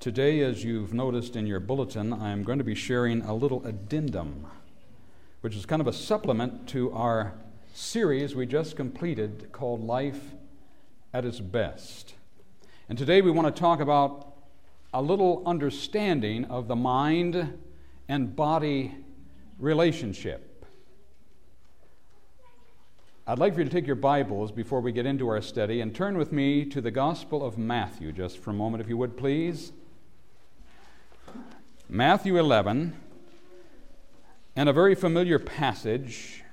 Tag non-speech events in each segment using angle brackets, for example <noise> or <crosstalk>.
Today, as you've noticed in your bulletin, I'm going to be sharing a little addendum, which is kind of a supplement to our series we just completed called Life at its Best. And today we want to talk about a little understanding of the mind and body relationship. I'd like for you to take your Bibles before we get into our study and turn with me to the Gospel of Matthew just for a moment, if you would, please. Matthew 11, and a very familiar passage,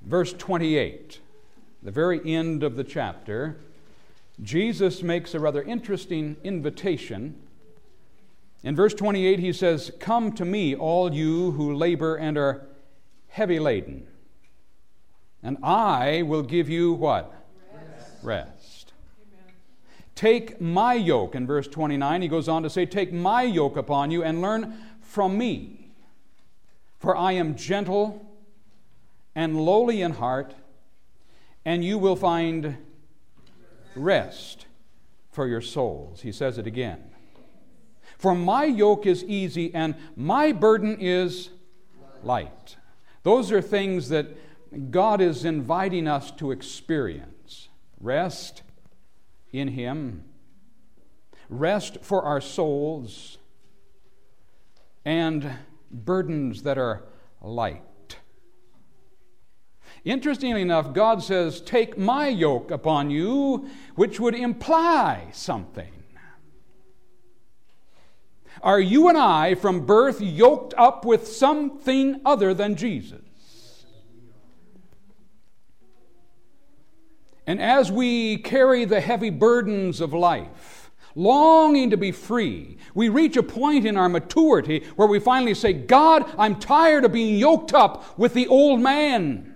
verse 28, the very end of the chapter. Jesus makes a rather interesting invitation. In verse 28, he says, Come to me, all you who labor and are heavy laden, and I will give you what? Rest. Rest. Take my yoke, in verse 29, he goes on to say, Take my yoke upon you and learn from me. For I am gentle and lowly in heart, and you will find rest for your souls. He says it again. For my yoke is easy and my burden is light. Those are things that God is inviting us to experience rest in Him, rest for our souls, and burdens that are light. Interestingly enough, God says, Take my yoke upon you, which would imply something. Are you and I from birth yoked up with something other than Jesus? And as we carry the heavy burdens of life, longing to be free, we reach a point in our maturity where we finally say, God, I'm tired of being yoked up with the old man,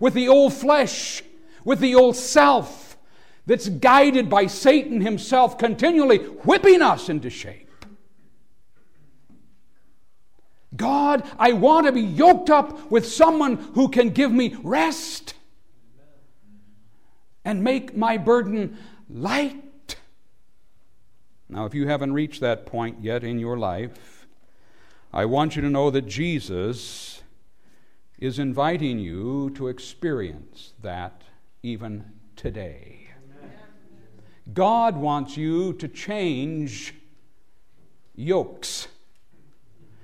with the old flesh, with the old self that's guided by Satan himself, continually whipping us into shape. God, I want to be yoked up with someone who can give me rest and make my burden light. Now, if you haven't reached that point yet in your life, I want you to know that Jesus is inviting you to experience that even today. God wants you to change yokes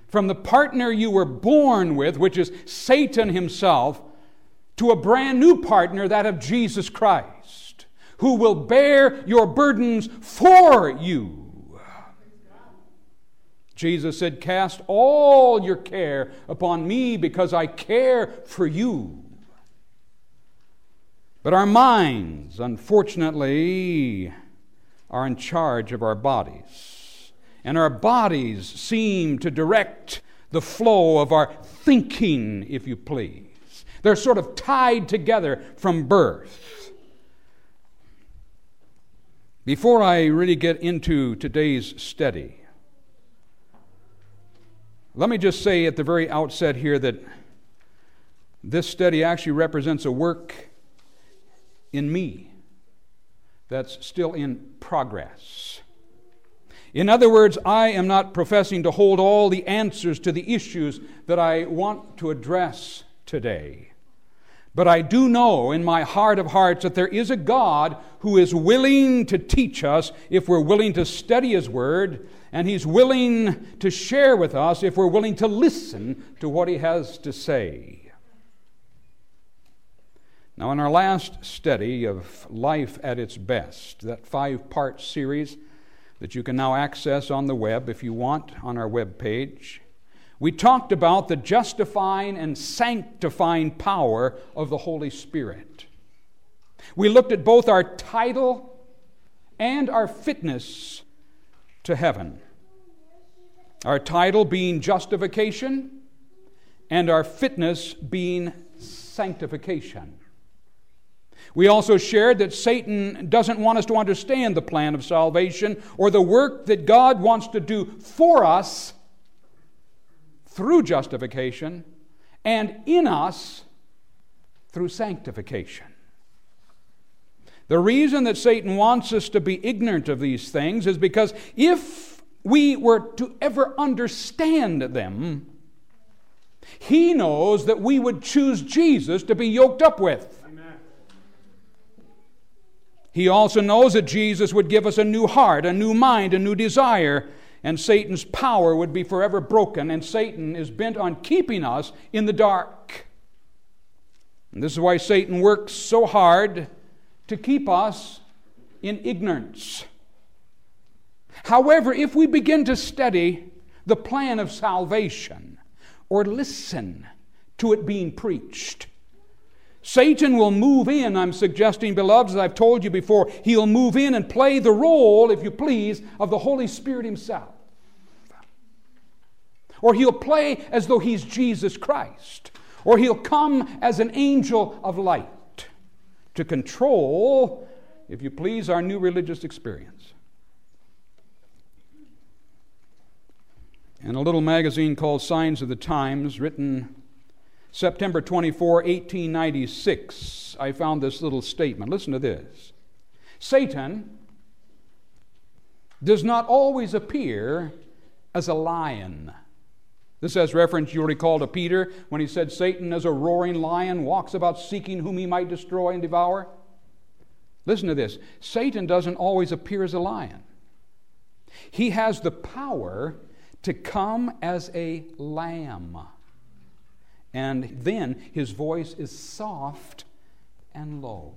from the partner you were born with, which is Satan himself, to a brand new partner, that of Jesus Christ, who will bear your burdens for you. Jesus said, Cast all your care upon me because I care for you. But our minds, unfortunately, are in charge of our bodies. And our bodies seem to direct the flow of our thinking, if you please. They're sort of tied together from birth. Before I really get into today's study, let me just say at the very outset here that this study actually represents a work in me that's still in progress. In other words, I am not professing to hold all the answers to the issues that I want to address today. But I do know in my heart of hearts that there is a God who is willing to teach us if we're willing to study His Word, and He's willing to share with us if we're willing to listen to what He has to say. Now, in our last study of Life at its Best, that five part series that you can now access on the web if you want on our web page, we talked about the justifying and sanctifying power of the Holy Spirit. We looked at both our title and our fitness to heaven. Our title being justification, and our fitness being sanctification. We also shared that Satan doesn't want us to understand the plan of salvation or the work that God wants to do for us through justification and in us through sanctification. The reason that Satan wants us to be ignorant of these things is because if we were to ever understand them, he knows that we would choose Jesus to be yoked up with. He also knows that Jesus would give us a new heart, a new mind, a new desire, and Satan's power would be forever broken, and Satan is bent on keeping us in the dark. And this is why Satan works so hard to keep us in ignorance. However, if we begin to study the plan of salvation or listen to it being preached, Satan will move in, I'm suggesting, beloved, as I've told you before, he'll move in and play the role, if you please, of the Holy Spirit himself. Or he'll play as though he's Jesus Christ. Or he'll come as an angel of light to control, if you please, our new religious experience. In a little magazine called Signs of the Times, written September 24, 1896, I found this little statement. Listen to this Satan does not always appear as a lion. This has reference, you'll recall, to Peter when he said, Satan, as a roaring lion, walks about seeking whom he might destroy and devour. Listen to this Satan doesn't always appear as a lion, he has the power to come as a lamb and then his voice is soft and low.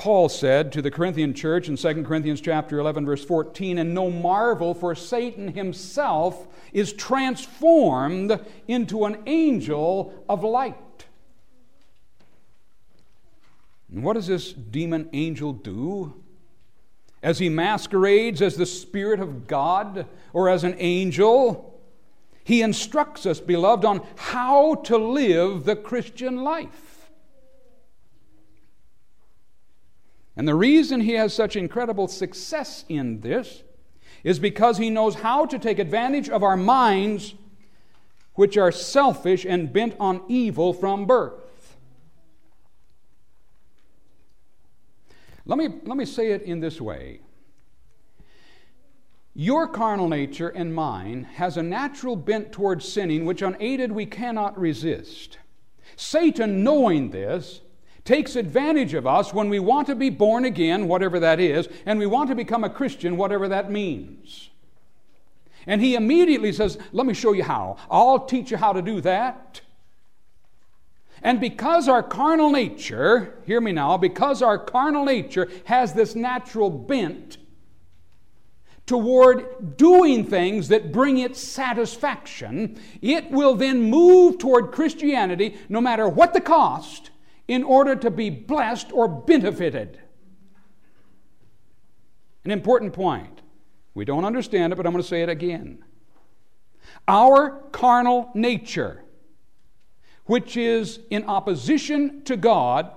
Paul said to the Corinthian church in 2 Corinthians chapter 11 verse 14 and no marvel for Satan himself is transformed into an angel of light. And what does this demon angel do? As he masquerades as the spirit of God or as an angel, he instructs us, beloved, on how to live the Christian life. And the reason he has such incredible success in this is because he knows how to take advantage of our minds, which are selfish and bent on evil from birth. Let me, let me say it in this way your carnal nature and mine has a natural bent towards sinning, which unaided we cannot resist. Satan, knowing this, takes advantage of us when we want to be born again, whatever that is, and we want to become a Christian, whatever that means. And he immediately says, Let me show you how. I'll teach you how to do that. And because our carnal nature, hear me now, because our carnal nature has this natural bent toward doing things that bring it satisfaction, it will then move toward Christianity no matter what the cost in order to be blessed or benefited. An important point. We don't understand it, but I'm going to say it again. Our carnal nature, which is in opposition to God,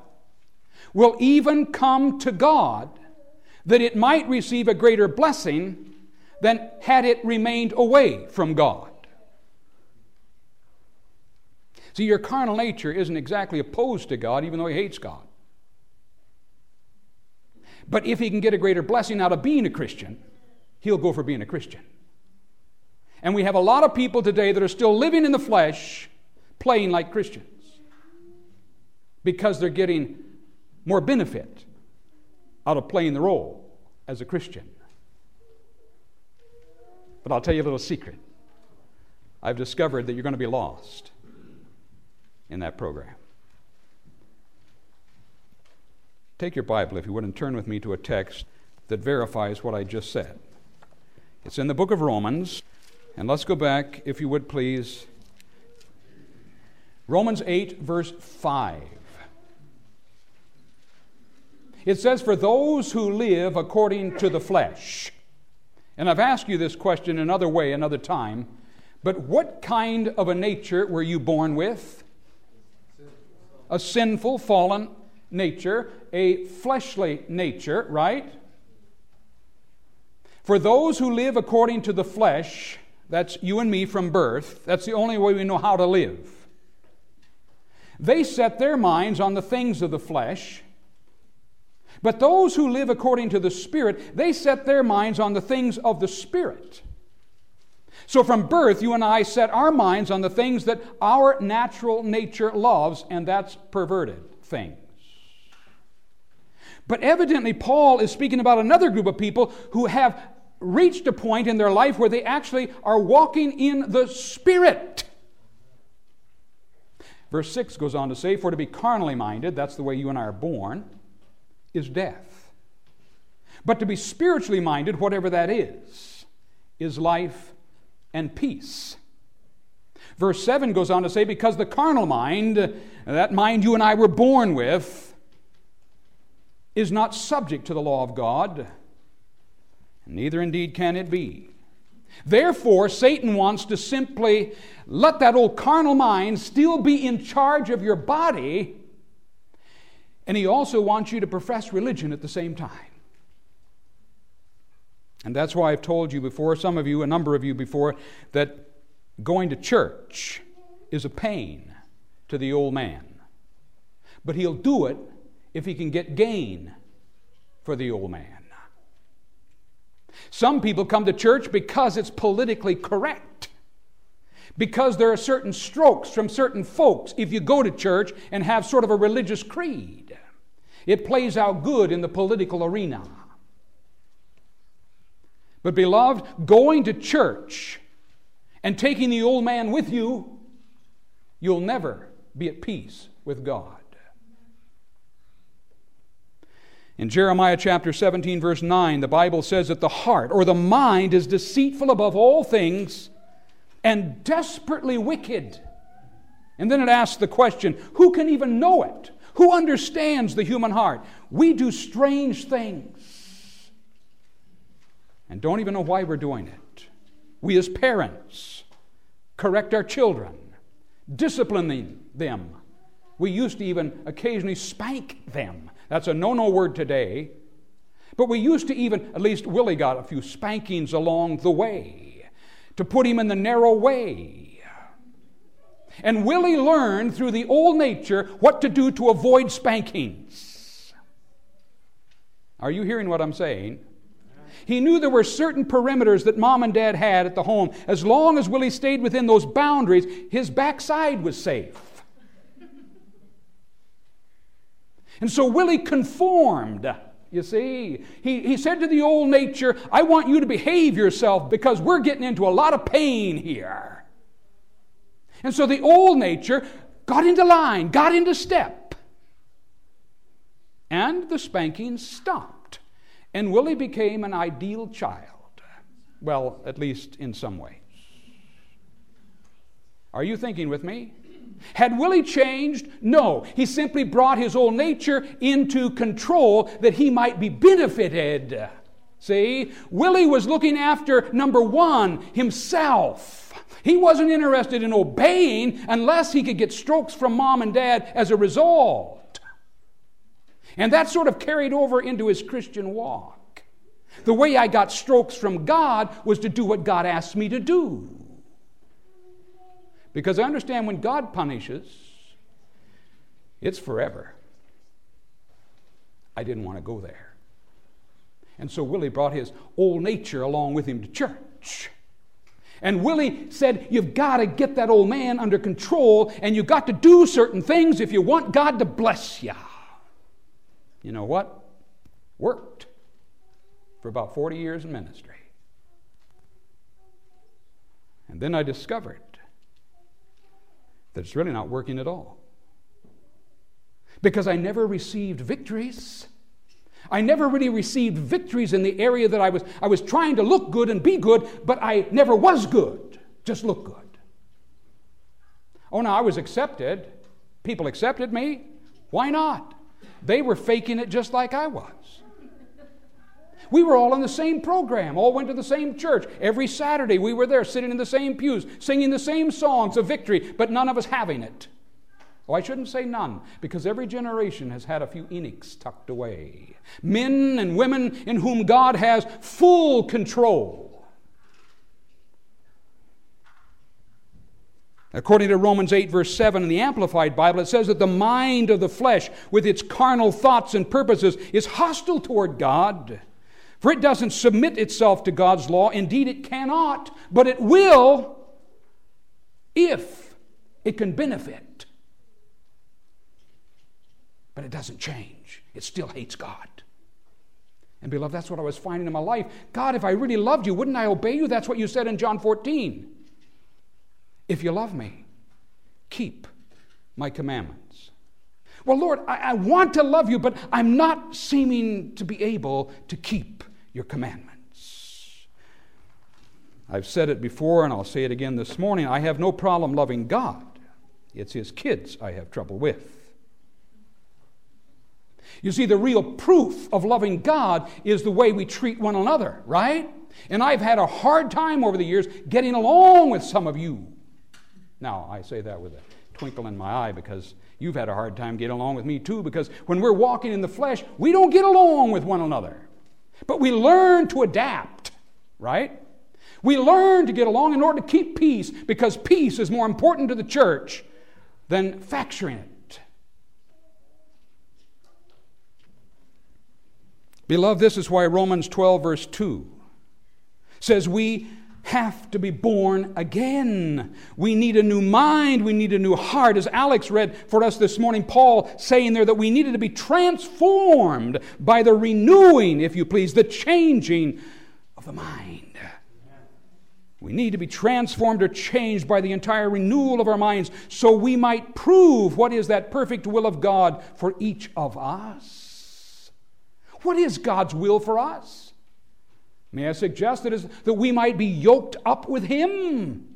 will even come to God that it might receive a greater blessing than had it remained away from God. See, your carnal nature isn't exactly opposed to God, even though he hates God. But if he can get a greater blessing out of being a Christian, he'll go for being a Christian. And we have a lot of people today that are still living in the flesh, playing like Christians, because they're getting more benefit out of playing the role as a Christian. But I'll tell you a little secret. I've discovered that you're going to be lost in that program. Take your Bible, if you would, and turn with me to a text that verifies what I just said. It's in the book of Romans, and let's go back, if you would please. Romans 8, verse 5. It says, For those who live according to the flesh. And I've asked you this question another way, another time. But what kind of a nature were you born with? A sinful, fallen nature, a fleshly nature, right? For those who live according to the flesh, that's you and me from birth, that's the only way we know how to live. they set their minds on the things of the flesh. But those who live according to the Spirit, they set their minds on the things of the Spirit. So from birth, you and I set our minds on the things that our natural nature loves, and that's perverted things. But evidently, Paul is speaking about another group of people who have reached a point in their life where they actually are walking in the Spirit. Verse 6 goes on to say, For to be carnally minded, that's the way you and I are born, is death. But to be spiritually minded, whatever that is, is life and peace. Verse 7 goes on to say, Because the carnal mind, that mind you and I were born with, is not subject to the law of God, neither indeed can it be. Therefore, Satan wants to simply let that old carnal mind still be in charge of your body, and he also wants you to profess religion at the same time. And that's why I've told you before, some of you, a number of you before, that going to church is a pain to the old man. But he'll do it if he can get gain for the old man. Some people come to church because it's politically correct. Because there are certain strokes from certain folks if you go to church and have sort of a religious creed. It plays out good in the political arena. But, beloved, going to church and taking the old man with you, you'll never be at peace with God. In Jeremiah chapter 17, verse 9, the Bible says that the heart or the mind is deceitful above all things and desperately wicked. And then it asks the question who can even know it? Who understands the human heart? We do strange things and don't even know why we're doing it. We, as parents, correct our children, disciplining them. We used to even occasionally spank them that's a no no word today. But we used to even, at least Willie got a few spankings along the way to put him in the narrow way. And Willie learned through the old nature what to do to avoid spankings. Are you hearing what I'm saying? He knew there were certain perimeters that mom and dad had at the home. As long as Willie stayed within those boundaries, his backside was safe. And so Willie conformed. You see, he, he said to the old nature, I want you to behave yourself because we're getting into a lot of pain here. And so the old nature got into line, got into step. And the spanking stopped. And Willie became an ideal child. Well, at least in some ways. Are you thinking with me? Had Willie changed? No. He simply brought his old nature into control that he might be benefited. See? Willie was looking after, number one, himself. He wasn't interested in obeying unless he could get strokes from mom and dad as a result. And that sort of carried over into his Christian walk. The way I got strokes from God was to do what God asked me to do. Because I understand when God punishes, it's forever. I didn't want to go there. And so Willie brought his old nature along with him to church. And Willie said, You've got to get that old man under control, and you've got to do certain things if you want God to bless you. You know what? Worked for about 40 years in ministry. And then I discovered that it's really not working at all. Because I never received victories. I never really received victories in the area that I was, I was trying to look good and be good, but I never was good, just look good. Oh, no, I was accepted. People accepted me. Why not? They were faking it just like I was. We were all in the same program, all went to the same church. Every Saturday we were there sitting in the same pews, singing the same songs of victory, but none of us having it. Oh, I shouldn't say none, because every generation has had a few Enochs tucked away. Men and women in whom God has full control. According to Romans 8, verse 7 in the Amplified Bible, it says that the mind of the flesh, with its carnal thoughts and purposes, is hostile toward God. For it doesn't submit itself to God's law. Indeed, it cannot, but it will if it can benefit. But it doesn't change, it still hates God. And beloved, that's what I was finding in my life. God, if I really loved you, wouldn't I obey you? That's what you said in John 14. If you love me, keep my commandments. Well, Lord, I, I, want to love you, but I'm not seeming to be able to keep your commandments. I've said it before, and I'll say it again this morning. I have no problem loving God, it's His kids I have trouble with. You see, the real proof of loving God is the way we treat one another, right? And I've had a hard time over the years getting along with some of you. Now, I say that with a twinkle in my eye because you've had a hard time getting along with me too, because when we're walking in the flesh, we don't get along with one another. But we learn to adapt, right? We learn to get along in order to keep peace because peace is more important to the church than fracturing it. Beloved, this is why Romans 12, verse 2 says we have to be born again. We need a new mind. We need a new heart. As Alex read for us this morning, Paul saying there that we needed to be transformed by the renewing, if you please, the changing of the mind. We need to be transformed or changed by the entire renewal of our minds so we might prove what is that perfect will of God for each of us. What is God's will for us? May I suggest that, is, that we might be yoked up with Him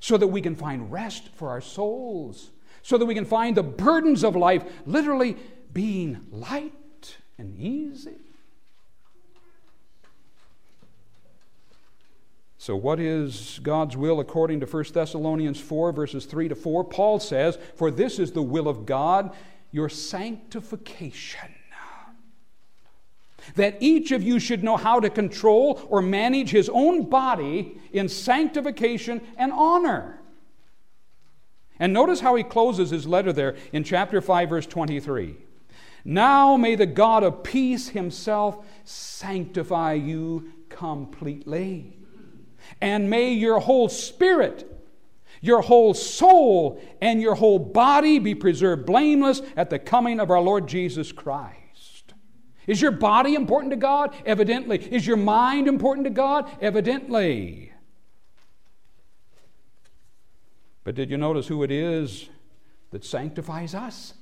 so that we can find rest for our souls, so that we can find the burdens of life literally being light and easy. So, what is God's will according to 1 Thessalonians 4, verses 3 to 4? Paul says, For this is the will of God, your sanctification that each of you should know how to control or manage his own body in sanctification and honor. And notice how he closes his letter there in chapter 5, verse 23. Now may the God of peace himself sanctify you completely. And may your whole spirit, your whole soul, and your whole body be preserved blameless at the coming of our Lord Jesus Christ. Is your body important to God? Evidently. Is your mind important to God? Evidently. But did you notice who it is that sanctifies us?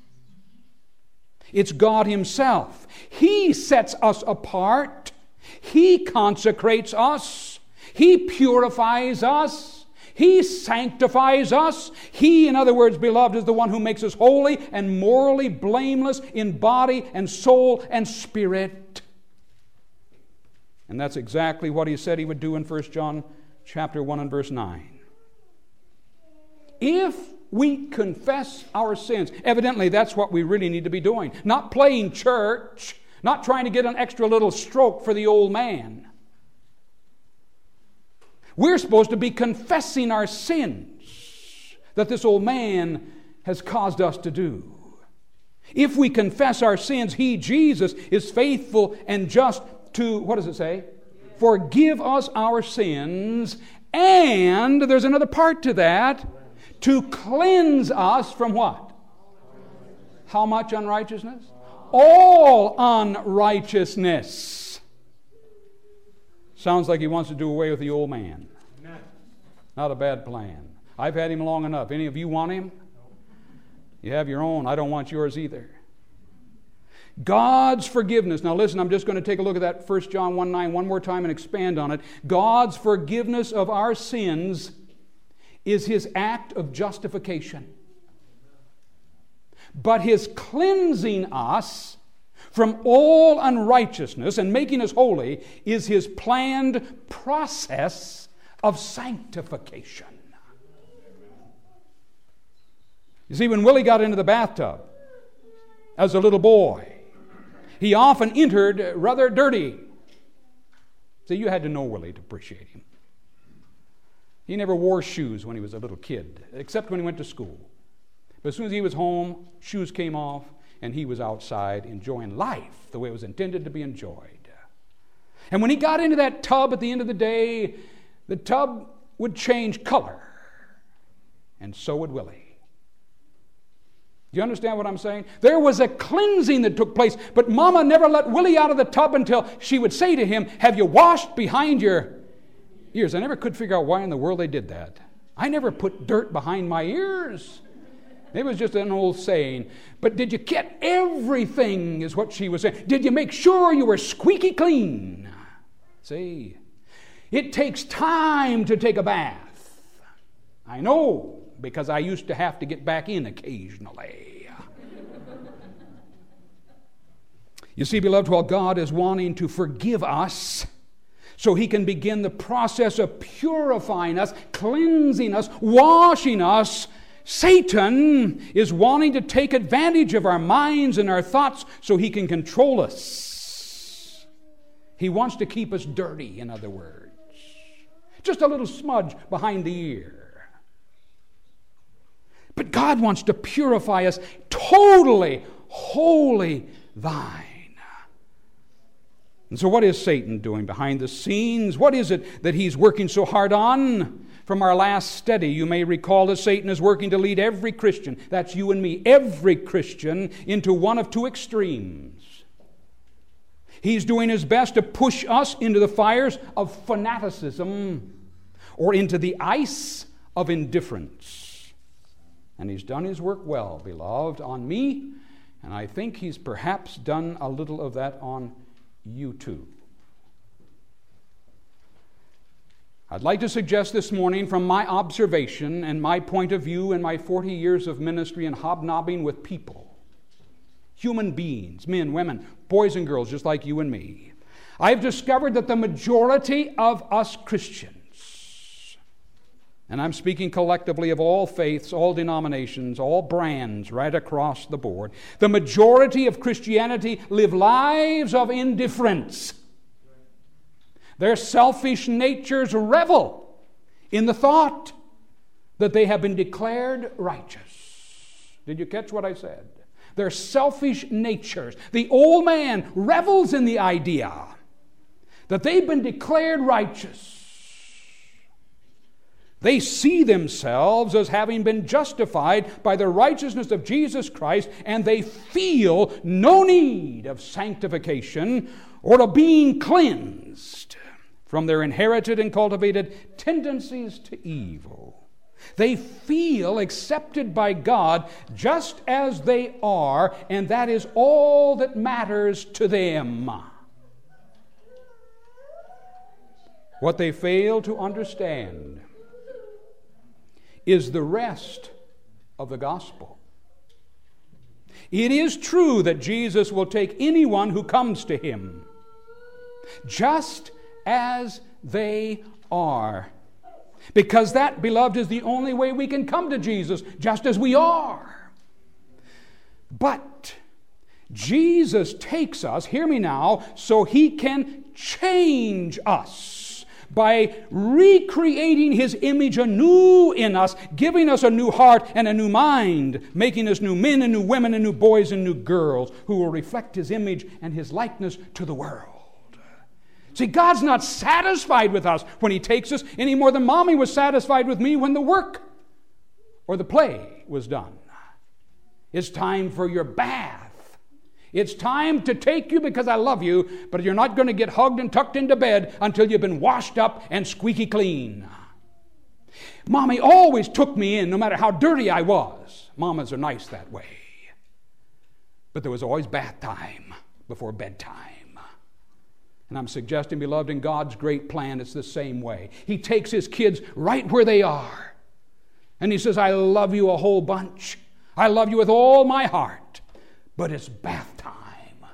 It's God Himself. He sets us apart, He consecrates us, He purifies us. He sanctifies us. He, in other words, beloved, is the one who makes us holy and morally blameless in body and soul and spirit. And that's exactly what he said he would do in 1 John chapter 1 and verse 9. If we confess our sins, evidently that's what we really need to be doing. Not playing church, not trying to get an extra little stroke for the old man. We're supposed to be confessing our sins that this old man has caused us to do. If we confess our sins, He, Jesus, is faithful and just to, what does it say? Forgive us our sins, and there's another part to that, to cleanse us from what? How much unrighteousness? All unrighteousness. Sounds like he wants to do away with the old man. Not a bad plan. I've had him long enough. Any of you want him? You have your own. I don't want yours either. God's forgiveness. Now, listen, I'm just going to take a look at that 1 John 1 9 one more time and expand on it. God's forgiveness of our sins is his act of justification. But his cleansing us from all unrighteousness and making us holy is his planned process of sanctification. You see, when Willie got into the bathtub as a little boy, he often entered rather dirty. See, you had to know Willie to appreciate him. He never wore shoes when he was a little kid, except when he went to school. But as soon as he was home, shoes came off, and he was outside enjoying life the way it was intended to be enjoyed. And when he got into that tub at the end of the day, the tub would change color, and so would Willie. Do you understand what I'm saying? There was a cleansing that took place, but Mama never let Willie out of the tub until she would say to him, Have you washed behind your ears? I never could figure out why in the world they did that. I never put dirt behind my ears. It was just an old saying. But did you get everything, is what she was saying. Did you make sure you were squeaky clean? See, it takes time to take a bath. I know because I used to have to get back in occasionally. <laughs> you see, beloved, while God is wanting to forgive us, so he can begin the process of purifying us, cleansing us, washing us. Satan is wanting to take advantage of our minds and our thoughts so he can control us. He wants to keep us dirty, in other words. Just a little smudge behind the ear. But God wants to purify us totally, wholly thine. And so, what is Satan doing behind the scenes? What is it that he's working so hard on? From our last study, you may recall that Satan is working to lead every Christian, that's you and me, every Christian, into one of two extremes. He's doing his best to push us into the fires of fanaticism or into the ice of indifference. And he's done his work well, beloved, on me, and I think he's perhaps done a little of that on you too. I'd like to suggest this morning, from my observation and my point of view in my 40 years of ministry and hobnobbing with people, human beings, men, women, boys, and girls, just like you and me, I've discovered that the majority of us Christians and I'm speaking collectively of all faiths, all denominations, all brands right across the board. The majority of Christianity live lives of indifference. Their selfish natures revel in the thought that they have been declared righteous. Did you catch what I said? Their selfish natures. The old man revels in the idea that they've been declared righteous. They see themselves as having been justified by the righteousness of Jesus Christ, and they feel no need of sanctification or of being cleansed from their inherited and cultivated tendencies to evil. They feel accepted by God just as they are, and that is all that matters to them. What they fail to understand is the rest of the gospel. It is true that Jesus will take anyone who comes to him just as they are. Because that, beloved, is the only way we can come to Jesus, just as we are. But Jesus takes us, hear me now, so he can change us by recreating His image anew in us, giving us a new heart and a new mind, making us new men and new women and new boys and new girls who will reflect His image and His likeness to the world. See, God's not satisfied with us when He takes us any more than mommy was satisfied with me when the work or the play was done. It's time for your bath it's time to take you because I love you, but you're not going to get hugged and tucked into bed until you've been washed up and squeaky clean. Mommy always took me in no matter how dirty I was. Mamas are nice that way. But there was always bath time before bedtime. And I'm suggesting, beloved, in God's great plan, it's the same way. He takes his kids right where they are. And he says, I love you a whole bunch. I love you with all my heart but it's bath time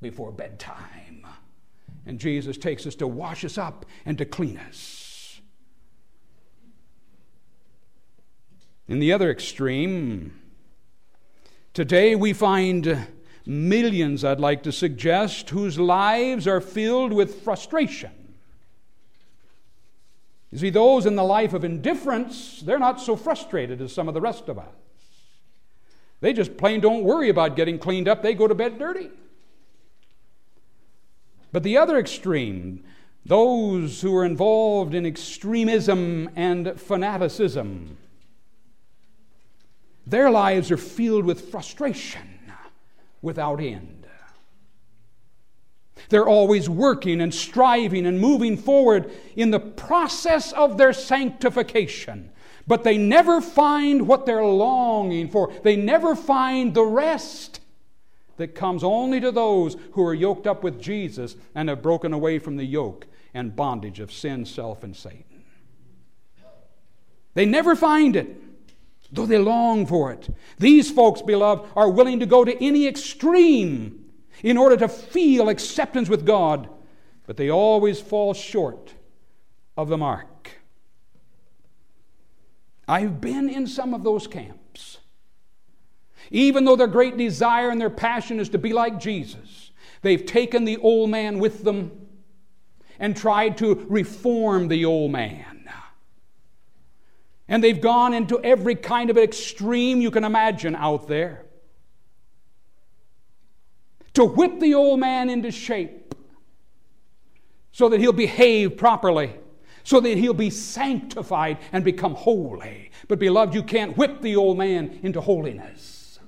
before bedtime. And Jesus takes us to wash us up and to clean us. In the other extreme, today we find millions, I'd like to suggest, whose lives are filled with frustration. You see, those in the life of indifference, they're not so frustrated as some of the rest of us. They just plain don't worry about getting cleaned up, they go to bed dirty. But the other extreme, those who are involved in extremism and fanaticism, their lives are filled with frustration without end. They're always working and striving and moving forward in the process of their sanctification. But they never find what they're longing for. They never find the rest that comes only to those who are yoked up with Jesus and have broken away from the yoke and bondage of sin, self, and Satan. They never find it, though they long for it. These folks, beloved, are willing to go to any extreme in order to feel acceptance with God, but they always fall short of the mark. I've been in some of those camps. Even though their great desire and their passion is to be like Jesus, they've taken the old man with them and tried to reform the old man. And they've gone into every kind of extreme you can imagine out there to whip the old man into shape so that he'll behave properly, so that he'll be sanctified and become holy. But, beloved, you can't whip the old man into holiness.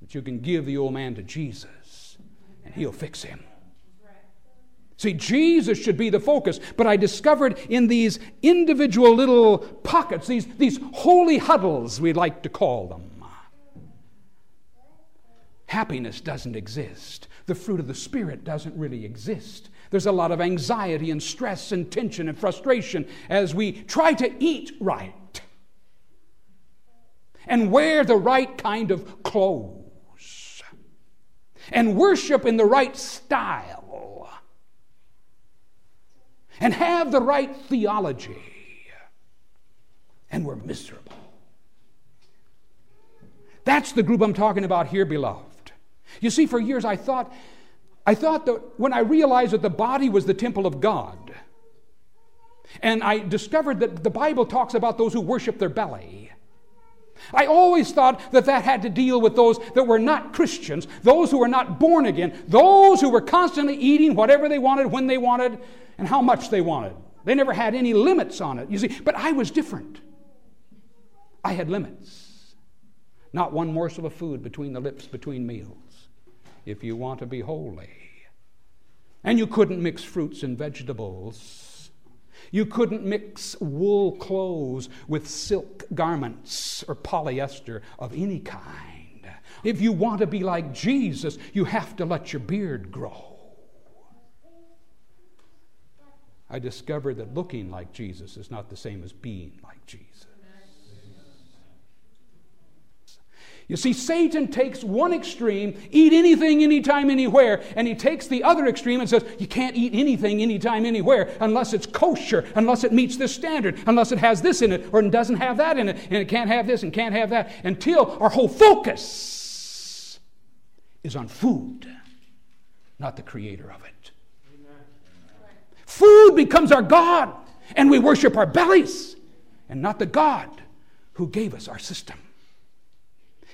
But you can give the old man to Jesus, and he'll fix him. See, Jesus should be the focus, but I discovered in these individual little pockets, these, these holy huddles, we like to call them, Happiness doesn't exist. The fruit of the Spirit doesn't really exist. There's a lot of anxiety and stress and tension and frustration as we try to eat right and wear the right kind of clothes and worship in the right style and have the right theology, and we're miserable. That's the group I'm talking about here, beloved. You see, for years I thought, I thought that when I realized that the body was the temple of God, and I discovered that the Bible talks about those who worship their belly. I always thought that that had to deal with those that were not Christians, those who were not born again, those who were constantly eating whatever they wanted, when they wanted, and how much they wanted. They never had any limits on it, you see. But I was different. I had limits. Not one morsel of food between the lips between meals if you want to be holy. And you couldn't mix fruits and vegetables. You couldn't mix wool clothes with silk garments or polyester of any kind. If you want to be like Jesus, you have to let your beard grow. I discovered that looking like Jesus is not the same as being like Jesus. You see, Satan takes one extreme, eat anything, anytime, anywhere, and he takes the other extreme and says, you can't eat anything, anytime, anywhere, unless it's kosher, unless it meets this standard, unless it has this in it, or it doesn't have that in it, and it can't have this and can't have that, until our whole focus is on food, not the creator of it. Amen. Food becomes our God, and we worship our bellies, and not the God who gave us our system.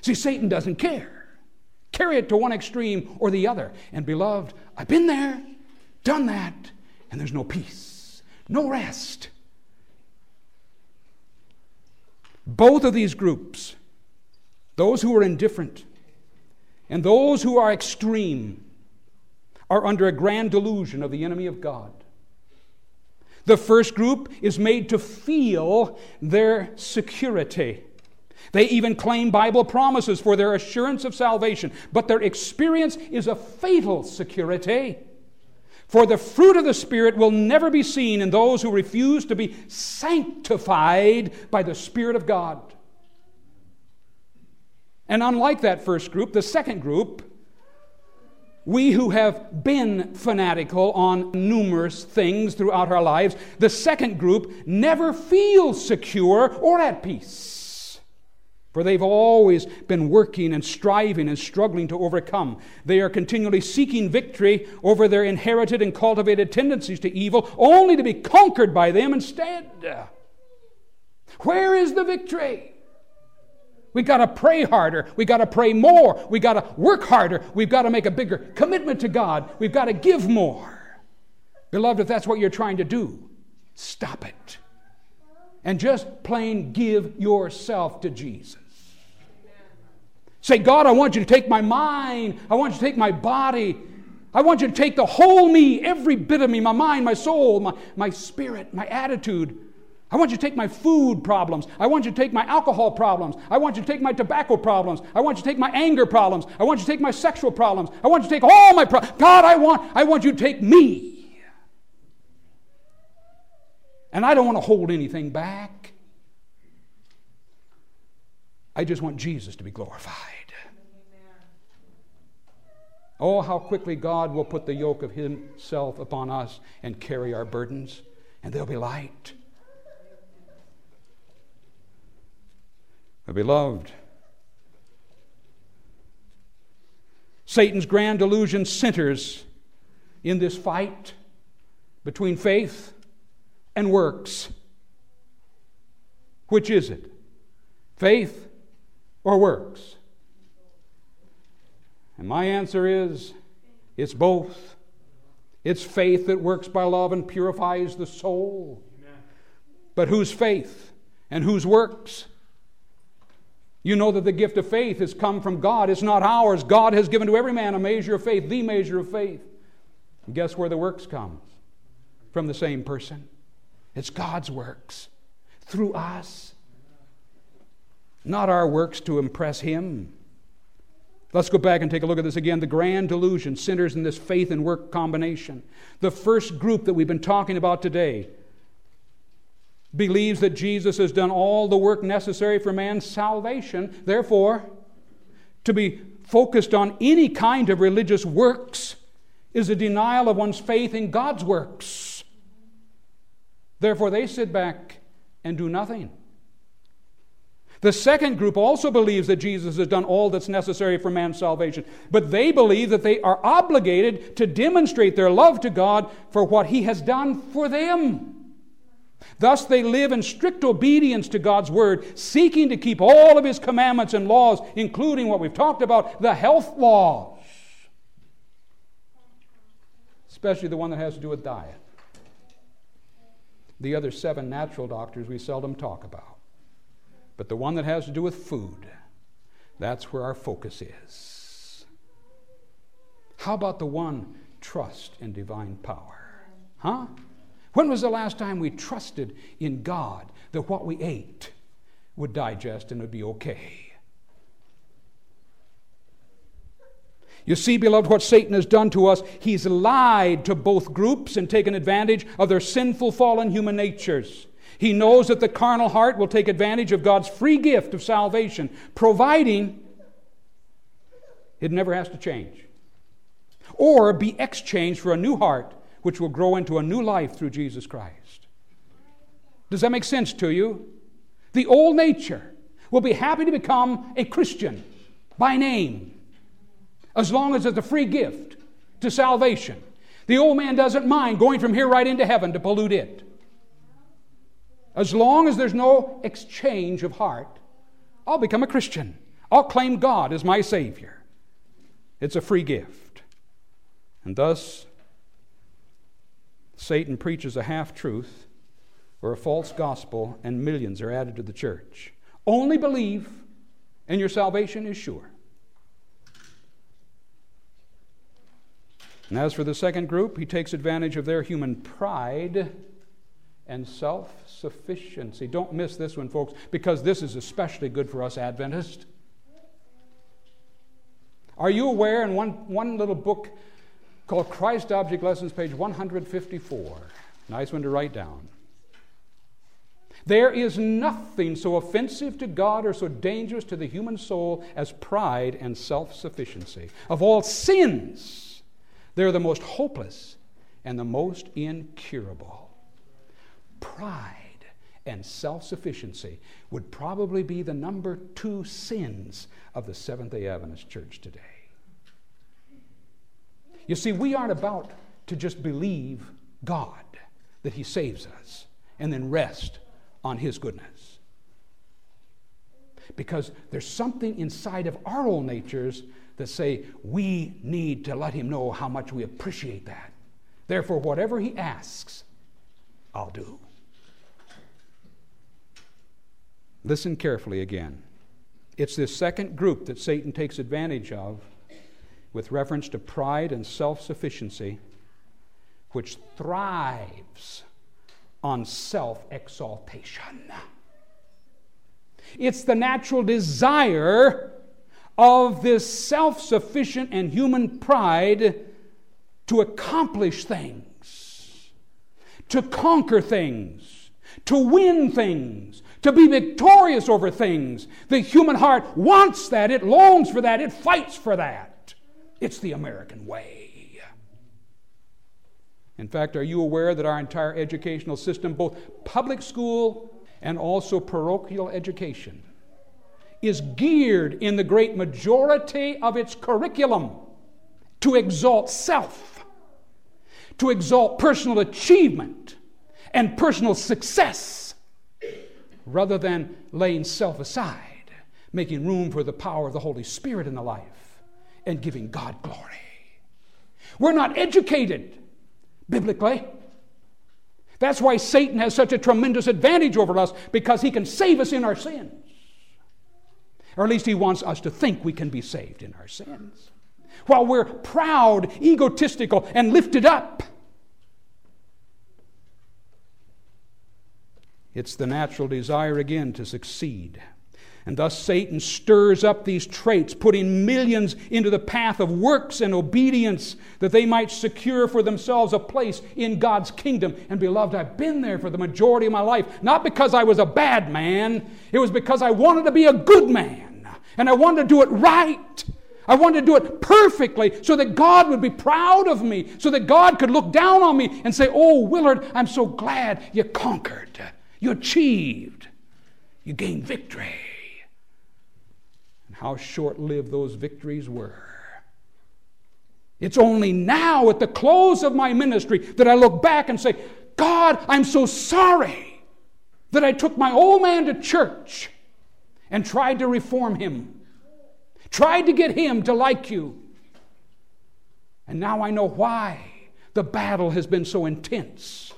See, Satan doesn't care. Carry it to one extreme or the other. And beloved, I've been there, done that, and there's no peace, no rest. Both of these groups, those who are indifferent and those who are extreme, are under a grand delusion of the enemy of God. The first group is made to feel their security. They even claim Bible promises for their assurance of salvation, but their experience is a fatal security. For the fruit of the Spirit will never be seen in those who refuse to be sanctified by the Spirit of God. And unlike that first group, the second group, we who have been fanatical on numerous things throughout our lives, the second group never feels secure or at peace. For they've always been working and striving and struggling to overcome. They are continually seeking victory over their inherited and cultivated tendencies to evil, only to be conquered by them instead. Where is the victory? We've got to pray harder. We've got to pray more. We've got to work harder. We've got to make a bigger commitment to God. We've got to give more. Beloved, if that's what you're trying to do, stop it. And just plain give yourself to Jesus. Say, God, I want you to take my mind. I want you to take my body. I want you to take the whole me, every bit of me, my mind, my soul, my, my spirit, my attitude. I want you to take my food problems. I want you to take my alcohol problems. I want you to take my tobacco problems. I want you to take my anger problems. I want you to take my sexual problems. I want you to take all my problems. God, I want, I want you to take me. And I don't want to hold anything back. I just want Jesus to be glorified. Oh, how quickly God will put the yoke of Himself upon us and carry our burdens, and they'll be light. beloved, Satan's grand delusion centers in this fight between faith and works. Which is it? Faith or works? And my answer is it's both. It's faith that works by love and purifies the soul. Amen. But whose faith and whose works? You know that the gift of faith has come from God. It's not ours. God has given to every man a measure of faith, the measure of faith. And guess where the works come? From the same person. It's God's works through us. Not our works to impress Him. Let's go back and take a look at this again. The grand delusion centers in this faith and work combination. The first group that we've been talking about today believes that Jesus has done all the work necessary for man's salvation. Therefore, to be focused on any kind of religious works is a denial of one's faith in God's works. Therefore, they sit back and do nothing. The second group also believes that Jesus has done all that's necessary for man's salvation, but they believe that they are obligated to demonstrate their love to God for what he has done for them. Thus, they live in strict obedience to God's word, seeking to keep all of his commandments and laws, including what we've talked about the health laws, especially the one that has to do with diet. The other seven natural doctors we seldom talk about. But the one that has to do with food, that's where our focus is. How about the one trust in divine power? Huh? When was the last time we trusted in God that what we ate would digest and would be okay? You see, beloved, what Satan has done to us, he's lied to both groups and taken advantage of their sinful, fallen human natures. He knows that the carnal heart will take advantage of God's free gift of salvation, providing it never has to change. Or be exchanged for a new heart, which will grow into a new life through Jesus Christ. Does that make sense to you? The old nature will be happy to become a Christian by name, as long as it's a free gift to salvation. The old man doesn't mind going from here right into heaven to pollute it. As long as there's no exchange of heart, I'll become a Christian. I'll claim God as my Savior. It's a free gift. And thus, Satan preaches a half truth or a false gospel, and millions are added to the church. Only believe, and your salvation is sure. And as for the second group, he takes advantage of their human pride and self sufficiency. Don't miss this one, folks, because this is especially good for us Adventists. Are you aware in one, one little book called Christ Object Lessons, page 154? Nice one to write down. There is nothing so offensive to God or so dangerous to the human soul as pride and self sufficiency. Of all sins, they're the most hopeless and the most incurable pride and self sufficiency would probably be the number two sins of the Seventh day Adventist Church today. You see, we aren't about to just believe God that He saves us and then rest on His goodness. Because there's something inside of our own natures that say we need to let Him know how much we appreciate that. Therefore, whatever He asks, I'll do. Listen carefully again. It's this second group that Satan takes advantage of with reference to pride and self sufficiency, which thrives on self exaltation. It's the natural desire of this self sufficient and human pride to accomplish things, to conquer things, to win things, to be victorious over things. The human heart wants that, it longs for that, it fights for that. It's the American way. In fact, are you aware that our entire educational system, both public school and also parochial education, is geared in the great majority of its curriculum to exalt self, to exalt personal achievement and personal success, rather than laying self aside, making room for the power of the Holy Spirit in the life, and giving God glory. We're not educated biblically. That's why Satan has such a tremendous advantage over us because he can save us in our sins. Or at least he wants us to think we can be saved in our sins. While we're proud, egotistical, and lifted up, it's the natural desire again to succeed and thus Satan stirs up these traits, putting millions into the path of works and obedience that they might secure for themselves a place in God's kingdom. And beloved, I've been there for the majority of my life, not because I was a bad man, it was because I wanted to be a good man. And I wanted to do it right. I wanted to do it perfectly so that God would be proud of me, so that God could look down on me and say, Oh, Willard, I'm so glad you conquered, you achieved, you gained victory And how short lived those victories were. It's only now, at the close of my ministry, that I look back and say, God, I'm so sorry that I took my old man to church and tried to reform him, tried to get him to like you. And now I know why the battle has been so intense.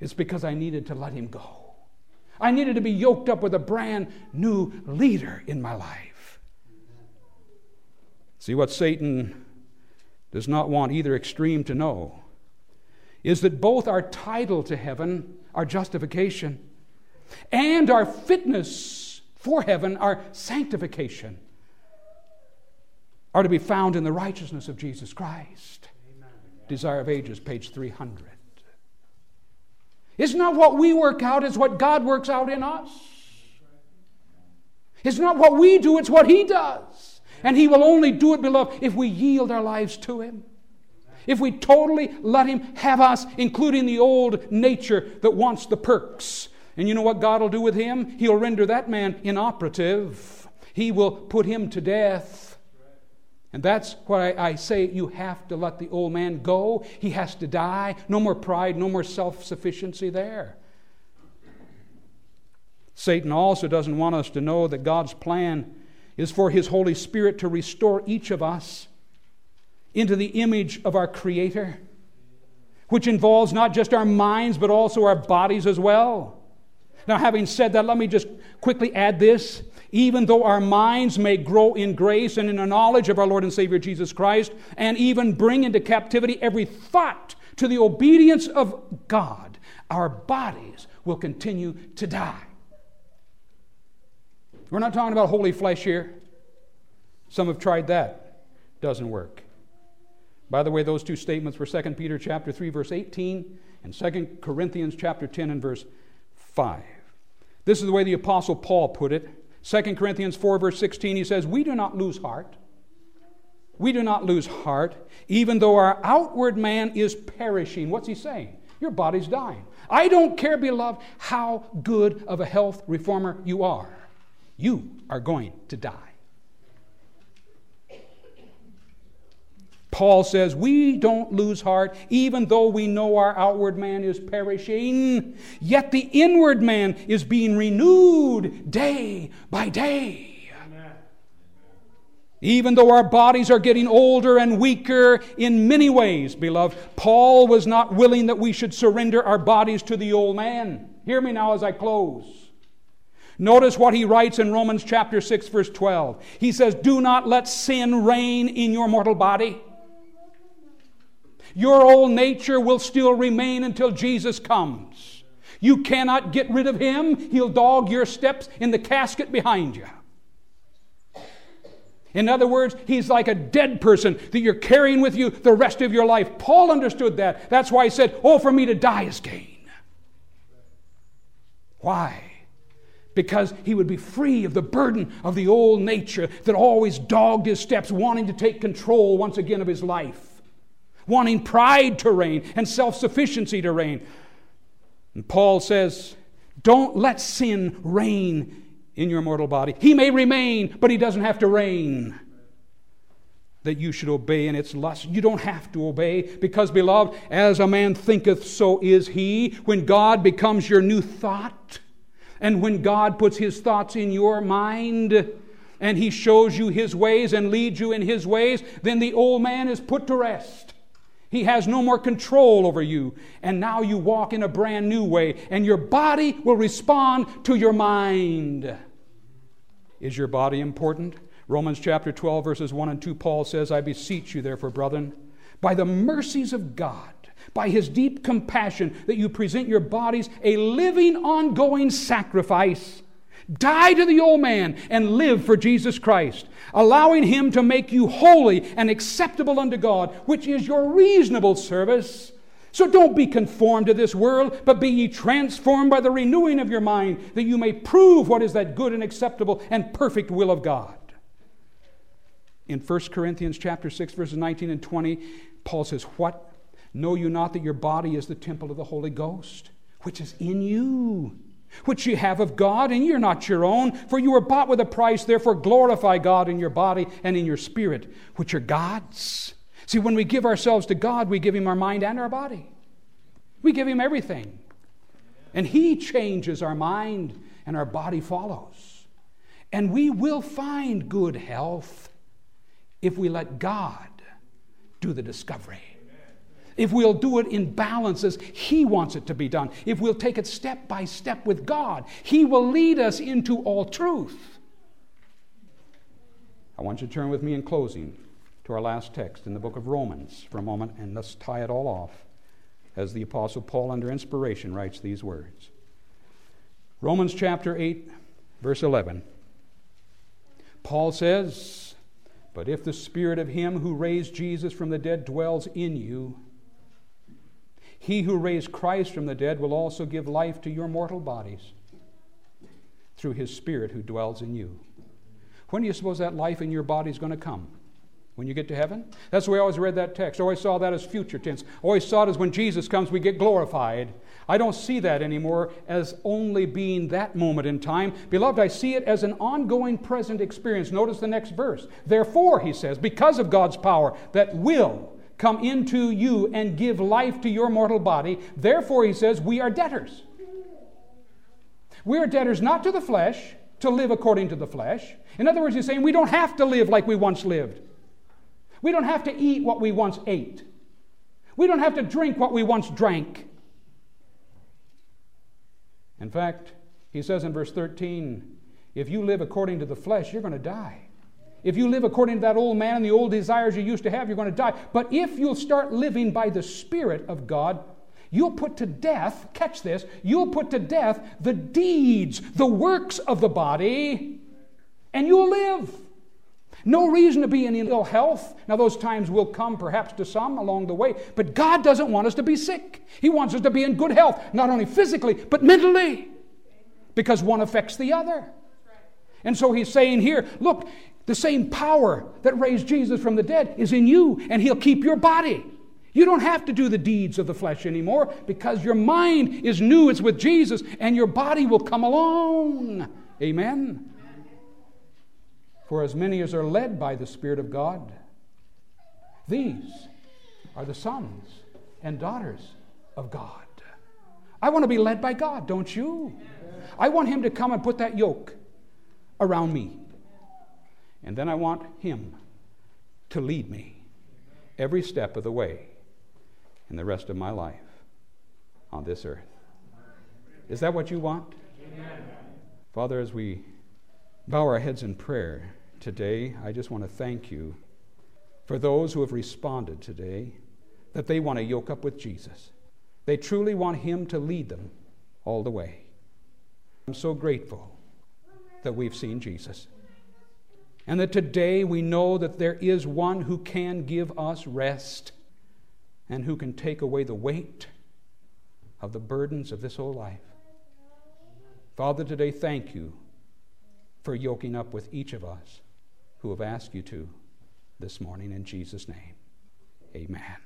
It's because I needed to let him go. I needed to be yoked up with a brand new leader in my life. See, what Satan does not want either extreme to know is that both our title to heaven, our justification, and our fitness for heaven, our sanctification, are to be found in the righteousness of Jesus Christ. Amen. Desire of Ages, page 300. It's not what we work out, it's what God works out in us. It's not what we do, it's what He does. And He will only do it, beloved, if we yield our lives to Him. If we totally let Him have us, including the old nature that wants the perks. And you know what God will do with him? He'll render that man inoperative. He will put him to death. And that's why I say you have to let the old man go. He has to die. No more pride, no more self sufficiency there. Satan also doesn't want us to know that God's plan is for his Holy Spirit to restore each of us into the image of our Creator, which involves not just our minds, but also our bodies as well. Now, having said that, let me just quickly add this even though our minds may grow in grace and in the knowledge of our Lord and Savior Jesus Christ, and even bring into captivity every thought to the obedience of God, our bodies will continue to die. We're not talking about holy flesh here. Some have tried that. Doesn't work. By the way, those two statements were 2 Peter chapter 3 verse 18 and 2 Corinthians chapter 10 and verse 5. This is the way the apostle Paul put it 2 Corinthians 4, verse 16, he says, We do not lose heart. We do not lose heart, even though our outward man is perishing. What's he saying? Your body's dying. I don't care, beloved, how good of a health reformer you are. You are going to die. Paul says, We don't lose heart, even though we know our outward man is perishing, yet the inward man is being renewed day by day. Even though our bodies are getting older and weaker in many ways, beloved, Paul was not willing that we should surrender our bodies to the old man. Hear me now as I close. Notice what he writes in Romans chapter 6, verse 12. He says, Do not let sin reign in your mortal body. Your old nature will still remain until Jesus comes. You cannot get rid of him, he'll dog your steps in the casket behind you. In other words, he's like a dead person that you're carrying with you the rest of your life. Paul understood that. That's why he said, Oh, for me to die is gain. Why? Because he would be free of the burden of the old nature that always dogged his steps, wanting to take control once again of his life, wanting pride to reign and self sufficiency to reign. And Paul says, Don't let sin reign in your mortal body. He may remain, but he doesn't have to reign. That you should obey in its lust. You don't have to obey because, beloved, as a man thinketh, so is he. When God becomes your new thought, and when God puts his thoughts in your mind, and he shows you his ways and leads you in his ways, then the old man is put to rest. He has no more control over you. And now you walk in a brand new way, and your body will respond to your mind. Is your body important? Romans chapter 12, verses 1 and 2, Paul says, I beseech you, therefore, brethren, by the mercies of God, by his deep compassion, that you present your bodies a living, ongoing sacrifice. Die to the old man and live for Jesus Christ, allowing him to make you holy and acceptable unto God, which is your reasonable service. So don't be conformed to this world, but be ye transformed by the renewing of your mind, that you may prove what is that good and acceptable and perfect will of God. In 1 Corinthians chapter 6, verses 19 and 20, Paul says, What? Know you not that your body is the temple of the Holy Ghost, which is in you, which you have of God, and you're not your own, for you were bought with a price, therefore glorify God in your body and in your spirit, which are God's. See, when we give ourselves to God, we give Him our mind and our body. We give Him everything. And He changes our mind, and our body follows. And we will find good health if we let God do the discovery. If we'll do it in balance as He wants it to be done, if we'll take it step by step with God, He will lead us into all truth. I want you to turn with me in closing to our last text in the book of Romans for a moment, and let's tie it all off as the Apostle Paul, under inspiration, writes these words Romans chapter 8, verse 11. Paul says, But if the Spirit of Him who raised Jesus from the dead dwells in you, he who raised Christ from the dead will also give life to your mortal bodies through His Spirit who dwells in you. When do you suppose that life in your body is going to come? when you get to heaven. That's the way I always read that text. I always saw that as future tense. I always saw it as when Jesus comes, we get glorified. I don't see that anymore as only being that moment in time. Beloved, I see it as an ongoing present experience. Notice the next verse. Therefore, he says, because of God's power that will come into you and give life to your mortal body, therefore, he says, we are debtors. We are debtors not to the flesh, to live according to the flesh. In other words, he's saying we don't have to live like we once lived. We don't have to eat what we once ate. We don't have to drink what we once drank. In fact, he says in verse 13, if you live according to the flesh, you're going to die. If you live according to that old man and the old desires you used to have, you're going to die. But if you'll start living by the Spirit of God, you'll put to death, catch this, you'll put to death the deeds, the works of the body, and you'll live. No reason to be in ill health. Now, those times will come perhaps to some along the way, but God doesn't want us to be sick. He wants us to be in good health, not only physically, but mentally, because one affects the other. And so he's saying here look, the same power that raised Jesus from the dead is in you, and he'll keep your body. You don't have to do the deeds of the flesh anymore because your mind is new, it's with Jesus, and your body will come along. Amen. For as many as are led by the Spirit of God, these are the sons and daughters of God. I want to be led by God, don't you? I want Him to come and put that yoke around me. And then I want Him to lead me every step of the way in the rest of my life on this earth. Is that what you want? Amen. Father, as we bow our heads in prayer today, I just want to thank you for those who have responded today that they want to yoke up with Jesus. They truly want Him to lead them all the way. I'm so grateful that we've seen Jesus. And that today we know that there is one who can give us rest and who can take away the weight of the burdens of this whole life. Father, today thank you for yoking up with each of us who have asked you to this morning in Jesus' name. Amen.